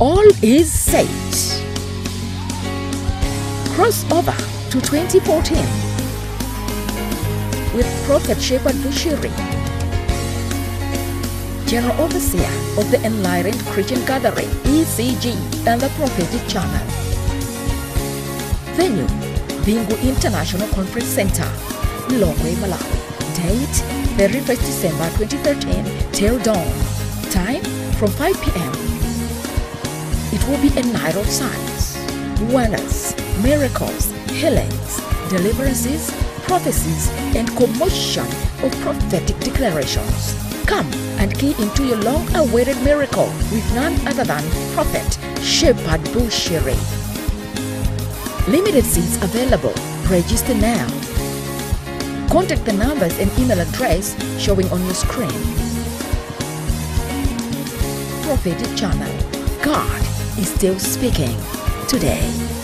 All is set. Crossover to 2014 with Prophet Shepherd Bushiri, General Overseer of the Enlightened Christian Gathering, ECG, and the Prophetic Channel. Venue, Bingu International Conference Center, Lilongwe, Malawi. Date, 31st December 2013 till dawn. Time, from 5 p.m. Will be a night of oh signs, wonders, miracles, healings, deliverances, prophecies, and commotion of prophetic declarations. Come and key into your long-awaited miracle with none other than Prophet Shepherd Bushiri. Limited seats available. Register now. Contact the numbers and email address showing on your screen. Prophetic Channel. God is still speaking today.